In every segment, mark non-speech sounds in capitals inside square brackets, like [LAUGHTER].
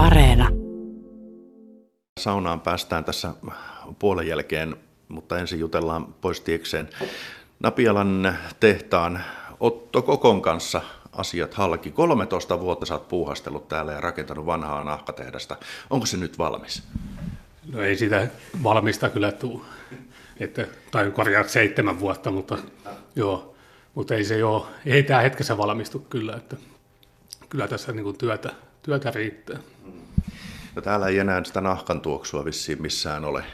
Areena. Saunaan päästään tässä puolen jälkeen, mutta ensin jutellaan pois tiekseen. Napialan tehtaan Otto Kokon kanssa asiat halki. 13 vuotta sä oot puuhastellut täällä ja rakentanut vanhaa nahkatehdasta. Onko se nyt valmis? No ei sitä valmista kyllä tule. Että, tai korjaa seitsemän vuotta, mutta joo. Mutta ei se ole, ei tämä hetkessä valmistu kyllä, että kyllä tässä niin kuin työtä, työtä riittää. No täällä ei enää sitä nahkan tuoksua vissiin missään ole.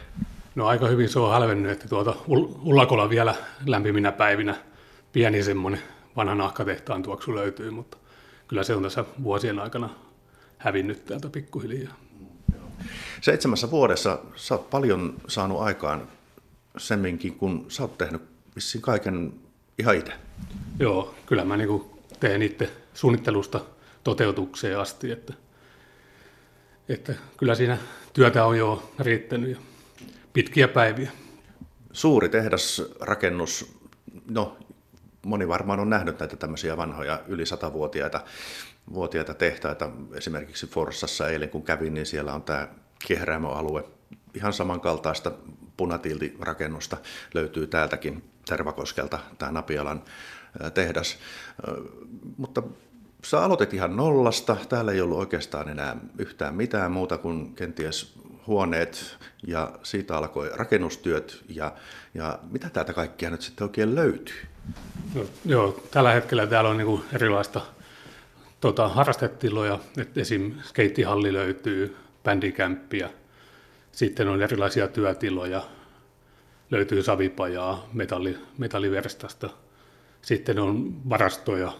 No aika hyvin se on hälvennyt, että tuota Ullakolla vielä lämpiminä päivinä pieni semmoinen vanha nahkatehtaan tuoksu löytyy, mutta kyllä se on tässä vuosien aikana hävinnyt täältä pikkuhiljaa. Seitsemässä vuodessa sä oot paljon saanut aikaan semminkin, kun sä oot tehnyt vissiin kaiken ihan itse. Joo, kyllä mä niin teen itse suunnittelusta toteutukseen asti, että, että kyllä siinä työtä on jo riittänyt ja pitkiä päiviä. Suuri tehdasrakennus, no moni varmaan on nähnyt näitä tämmöisiä vanhoja yli satavuotiaita vuotiaita tehtaita. Esimerkiksi Forssassa eilen kun kävin, niin siellä on tämä kehräimoalue. Ihan samankaltaista punatiltirakennusta löytyy täältäkin Tervakoskelta, tämä Napialan tehdas. Mutta sä aloitit ihan nollasta. Täällä ei ollut oikeastaan enää yhtään mitään muuta kuin kenties huoneet ja siitä alkoi rakennustyöt ja, ja mitä täältä kaikkia nyt sitten oikein löytyy? No, joo, tällä hetkellä täällä on niin erilaista tota, harrastetiloja, että esim. skeittihalli löytyy, bändikämppiä, sitten on erilaisia työtiloja, löytyy savipajaa, metalli, metalliverstasta, sitten on varastoja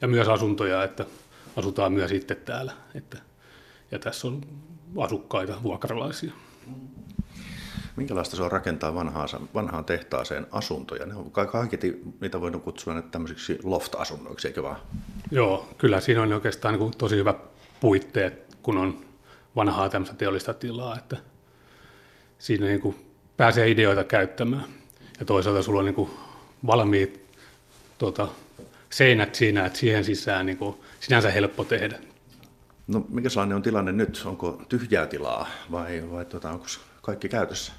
ja myös asuntoja, että asutaan myös itse täällä, että, ja tässä on asukkaita, vuokralaisia. Minkälaista se on rakentaa vanhaan, vanhaan tehtaaseen asuntoja? Ne on kaiketi, niitä voidaan kutsua nyt tämmöisiksi loft-asunnoiksi, eikö vaan? Joo, kyllä siinä on oikeastaan niin tosi hyvä puitteet, kun on vanhaa tämmöistä teollista tilaa, että siinä niin kuin pääsee ideoita käyttämään. Ja toisaalta sulla on niin kuin valmiit tota, seinät siinä, että siihen sisään niin kuin, sinänsä helppo tehdä. No mikä sellainen on tilanne nyt? Onko tyhjää tilaa vai, vai tuota, onko kaikki käytössä?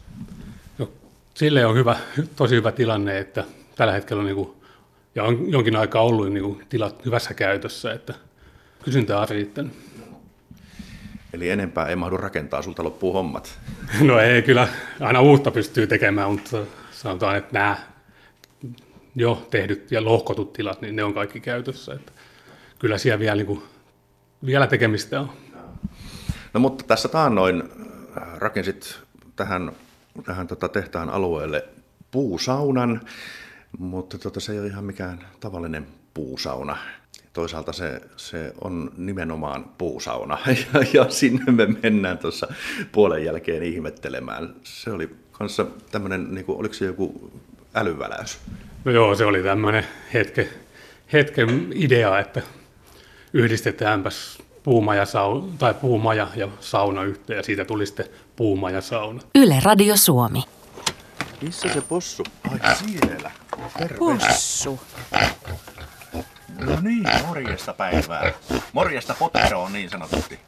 No, sille on hyvä, tosi hyvä tilanne, että tällä hetkellä on, niin kuin, ja on jonkin aikaa ollut niin kuin, tilat hyvässä käytössä, että kysyntää on riittänyt. Eli enempää ei mahdu rakentaa, sulta loppuu hommat. No ei, kyllä aina uutta pystyy tekemään, mutta sanotaan, että nämä jo tehdyt ja lohkotut tilat, niin ne on kaikki käytössä. Että kyllä siellä vielä, niin kuin, vielä tekemistä on. No mutta tässä taannoin rakensit tähän, tähän tota tehtaan alueelle puusaunan, mutta tota, se ei ole ihan mikään tavallinen puusauna. Toisaalta se, se on nimenomaan puusauna [LAUGHS] ja, ja sinne me mennään tuossa puolen jälkeen ihmettelemään. Se oli kanssa tämmöinen, niin kuin, oliko se joku älyväläys? No joo, se oli tämmöinen hetke, hetken idea, että yhdistetäänpäs puumaja, sauna, tai puumaja ja sauna yhteen ja siitä tuli sitten puumaja sauna. Yle Radio Suomi. Missä se possu? Ai siellä. Terve. Possu. No niin, morjesta päivää. Morjesta poteroon niin sanotusti.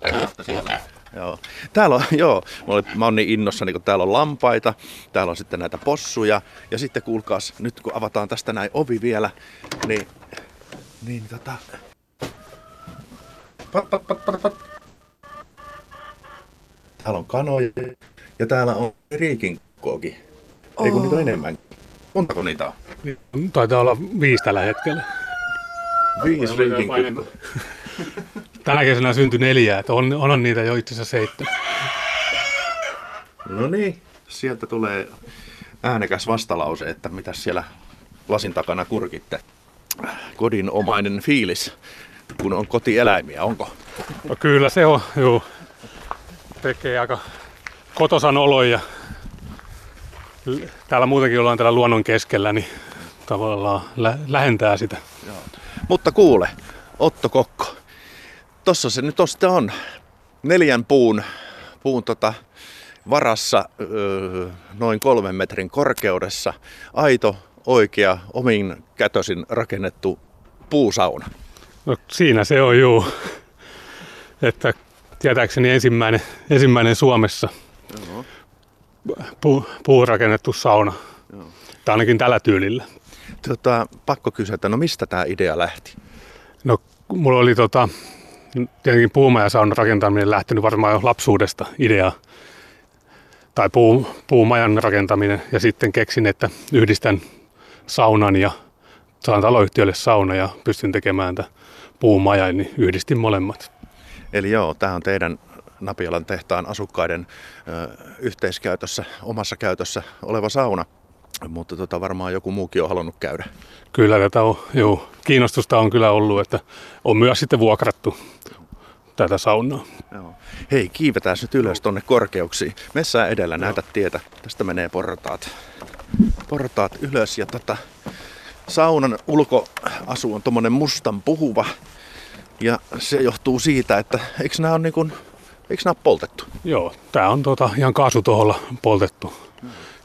siellä. Joo. Täällä on, joo, mä, oon niin innossani, kun täällä on lampaita, täällä on sitten näitä possuja, ja sitten kuulkaas, nyt kun avataan tästä näin ovi vielä, niin, niin tota, Pat, pat, pat, pat, pat. Täällä on kanoja ja täällä on riikinkooki. Oh. Eikö niitä ole enemmän? Montako niitä on? Taitaa olla viisi tällä hetkellä. Viisi riikinkooki. [LAUGHS] Tänä kesänä syntyi neljä, että on, on niitä jo itse asiassa seitsemän. No niin, sieltä tulee äänekäs vastalause, että mitä siellä lasin takana kurkitte. Kodinomainen fiilis kun on kotieläimiä, onko? No kyllä se on, juu. Tekee aika kotosan oloja. Täällä muutenkin ollaan täällä luonnon keskellä, niin tavallaan lä- lähentää sitä. Joo. Mutta kuule, Otto Kokko, tossa se nyt tosta on. Neljän puun, puun tota, varassa öö, noin kolmen metrin korkeudessa. Aito, oikea, omin kätösin rakennettu puusauna. No siinä se on juu. Että tietääkseni ensimmäinen, ensimmäinen Suomessa Joo. pu, puurakennettu sauna. Tai ainakin tällä tyylillä. Tota, pakko kysyä, että no mistä tämä idea lähti? No, mulla oli tota, tietenkin puumajasaunan rakentaminen lähtenyt varmaan jo lapsuudesta idea. Tai puu, puumajan rakentaminen. Ja sitten keksin, että yhdistän saunan ja saan taloyhtiölle sauna ja pystyn tekemään tämän puumajan, niin yhdistin molemmat. Eli joo, tämä on teidän Napiolan tehtaan asukkaiden ö, yhteiskäytössä, omassa käytössä oleva sauna. Mutta tota, varmaan joku muukin on halunnut käydä. Kyllä tätä on, joo, kiinnostusta on kyllä ollut, että on myös sitten vuokrattu tätä saunaa. Joo. Hei, kiivetään nyt ylös tonne korkeuksiin. Messään edellä näytä tietä. Tästä menee portaat. Portaat ylös ja tota, saunan ulkoasu on tommonen mustan puhuva. Ja se johtuu siitä, että eikö nämä on, niin kun, eikö nämä poltettu? Joo, tämä on tota, ihan kaasutoholla poltettu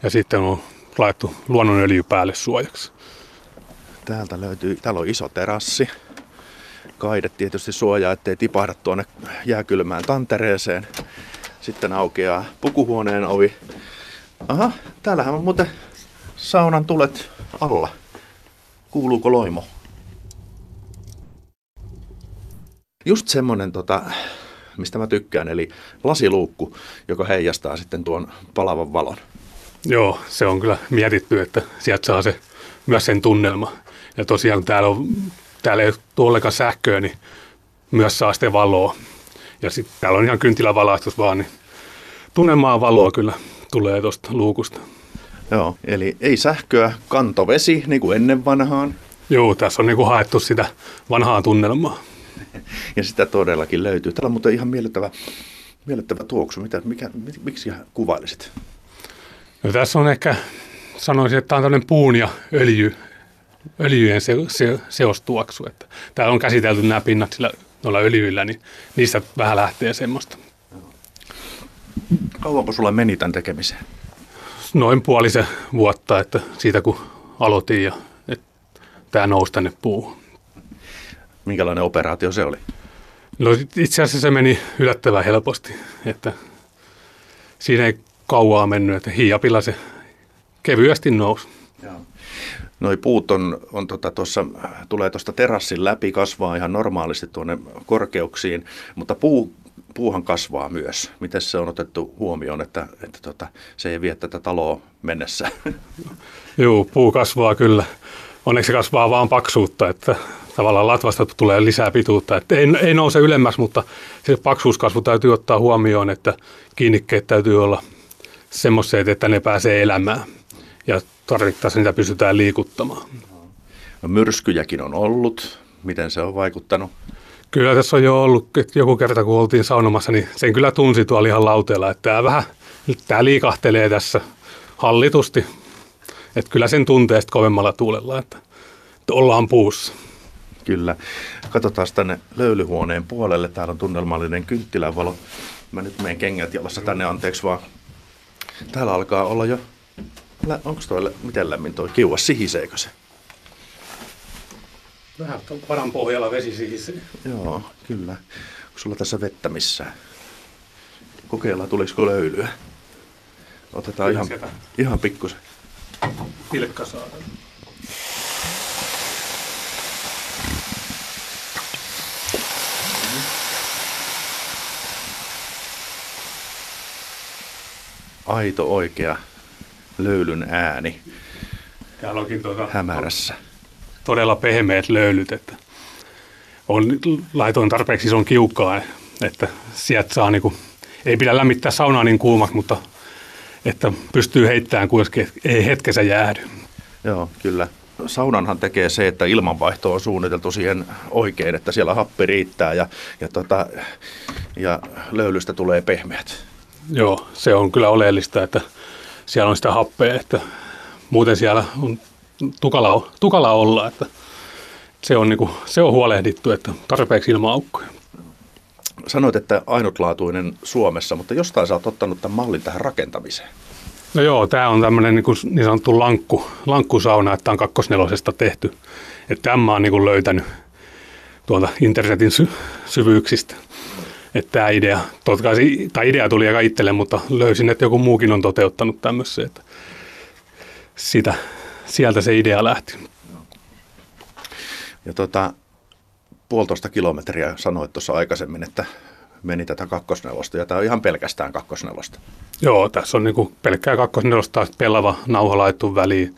ja sitten on laittu luonnonöljy päälle suojaksi. Täältä löytyy, täällä on iso terassi. Kaide tietysti suojaa, ettei tipahda tuonne jääkylmään tantereeseen. Sitten aukeaa pukuhuoneen ovi. Aha, täällähän on muuten saunan tulet alla. Kuuluuko loimo? Just semmonen tota, mistä mä tykkään, eli lasiluukku, joka heijastaa sitten tuon palavan valon. Joo, se on kyllä mietitty, että sieltä saa se, myös sen tunnelma. Ja tosiaan täällä, on, täällä ei ole ollenkaan sähköä, niin myös saa sitten valoa. Ja sitten täällä on ihan kynttilävalaistus vaan, niin tunnelmaa valoa kyllä tulee tuosta luukusta. Joo, eli ei sähköä, kantovesi, niin kuin ennen vanhaan. Joo, tässä on niinku haettu sitä vanhaa tunnelmaa. [LAUGHS] Ja sitä todellakin löytyy. Täällä on muuten ihan miellyttävä, miellyttävä tuoksu. Mitä, mikä, mi- miksi kuvailisit? No, tässä on ehkä, sanoisin, että tämä on tämmöinen puun ja öljy, öljyjen se, se, seostuoksu. Että täällä on käsitelty nämä pinnat sillä, noilla öljyillä, niin niistä vähän lähtee semmoista. Kauanko sulla meni tämän tekemiseen? Noin puolisen vuotta, että siitä kun aloitin ja että tämä nousi tänne puuhun. Minkälainen operaatio se oli? No itse asiassa se meni yllättävän helposti, että siinä ei kauaa mennyt, että hiiapilla se kevyesti nousi. Noi puut on, on tota tossa, tulee tuosta terassin läpi, kasvaa ihan normaalisti tuonne korkeuksiin, mutta puu, puuhan kasvaa myös. Miten se on otettu huomioon, että, että tota, se ei vie tätä taloa mennessä? [LAUGHS] Joo, puu kasvaa kyllä. Onneksi se kasvaa vaan paksuutta, että tavallaan latvasta tulee lisää pituutta. Että ei, ei nouse ylemmäs, mutta se paksuuskasvu täytyy ottaa huomioon, että kiinnikkeet täytyy olla semmoiset, että ne pääsee elämään. Ja tarvittaessa niitä pystytään liikuttamaan. No, myrskyjäkin on ollut. Miten se on vaikuttanut? Kyllä tässä on jo ollut, että joku kerta kun oltiin saunomassa, niin sen kyllä tunsi tuolla ihan lauteella, että tämä vähän, tämä liikahtelee tässä hallitusti. Että kyllä sen tuntee sitten kovemmalla tuulella, että, että ollaan puussa. Kyllä. Katsotaan tänne löylyhuoneen puolelle. Täällä on tunnelmallinen kynttilävalo. Mä nyt menen kengät jalassa tänne, anteeksi vaan. Täällä alkaa olla jo... Onko toi, miten lämmin toi kiuas? Sihiseekö se? Vähän paran pohjalla vesi sihisee. Joo, kyllä. Onko sulla tässä vettä missään? Kokeillaan, tulisiko löylyä. Otetaan Kyllä ihan, sieltä. ihan pikkusen. Pilkka Aito oikea löylyn ääni Täällä onkin tuota, hämärässä. todella pehmeät löylyt, että on, laitoin tarpeeksi ison kiukkaa, että sieltä saa niinku, ei pidä lämmittää saunaa niin kuumaksi, mutta että pystyy heittämään kuitenkin, ei hetkessä jäädy. Joo, kyllä. Saunanhan tekee se, että ilmanvaihto on suunniteltu siihen oikein, että siellä happi riittää ja, ja, tota, ja löylystä tulee pehmeät. Joo, se on kyllä oleellista, että siellä on sitä happea, että muuten siellä on tukala, tukala olla, että se on, niinku, se on huolehdittu, että tarpeeksi ilma-aukkoja. Sanoit, että ainutlaatuinen Suomessa, mutta jostain sä oot ottanut tämän mallin tähän rakentamiseen. No joo, tämä on tämmöinen niin, kuin, niin sanottu lankku, lankkusauna, että tämä on kakkosnelosesta tehty. Että tämä mä oon niin kuin löytänyt tuolta internetin sy- syvyyksistä. Että tämä idea, totta kai se- tai idea tuli aika itselle, mutta löysin, että joku muukin on toteuttanut tämmöisen, että sitä, sieltä se idea lähti. Ja tota, puolitoista kilometriä sanoit tuossa aikaisemmin, että meni tätä kakkosnelosta, ja tämä on ihan pelkästään kakkosnelosta. Joo, tässä on niinku pelkkää kakkosnelosta pelava nauha laittu väliin.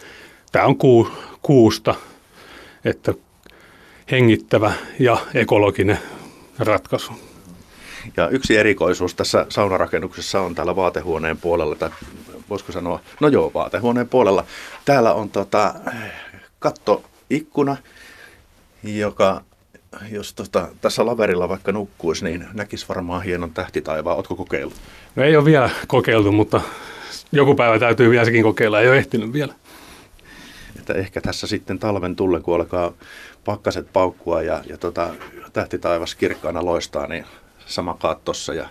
Tämä on kuu, kuusta, että hengittävä ja ekologinen ratkaisu. Ja yksi erikoisuus tässä saunarakennuksessa on täällä vaatehuoneen puolella, tai voisiko sanoa, no joo, vaatehuoneen puolella. Täällä on tota, kattoikkuna, joka, jos tota, tässä laverilla vaikka nukkuisi, niin näkisi varmaan hienon tähtitaivaan. Oletko kokeillut? No ei ole vielä kokeiltu, mutta joku päivä täytyy vielä sekin kokeilla. Ei ole ehtinyt vielä. Että ehkä tässä sitten talven tullen, kun alkaa pakkaset paukkua ja, ja tota, tähtitaivas kirkkaana loistaa, niin sama kaat tossa ja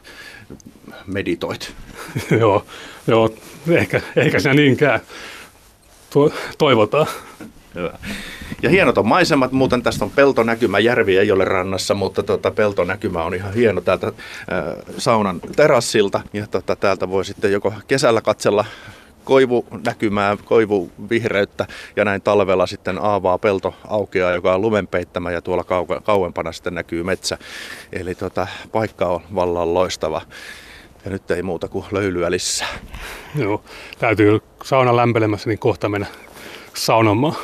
meditoit. [LAUGHS] joo, joo, ehkä, ehkä se niinkään. Tuo, toivotaan. Hyvä. Ja hienot on maisemat, muuten tästä on peltonäkymä, järvi ei ole rannassa, mutta tota, peltonäkymä on ihan hieno täältä äh, saunan terassilta. Ja tota, täältä voi sitten joko kesällä katsella koivunäkymää, koivuvihreyttä ja näin talvella sitten aavaa pelto aukeaa, joka on lumenpeittämä ja tuolla kau- kauempana sitten näkyy metsä. Eli tota, paikka on vallan loistava. Ja nyt ei muuta kuin löylyä lisää. Joo, täytyy sauna lämpelemässä, niin kohta mennä saunomaan.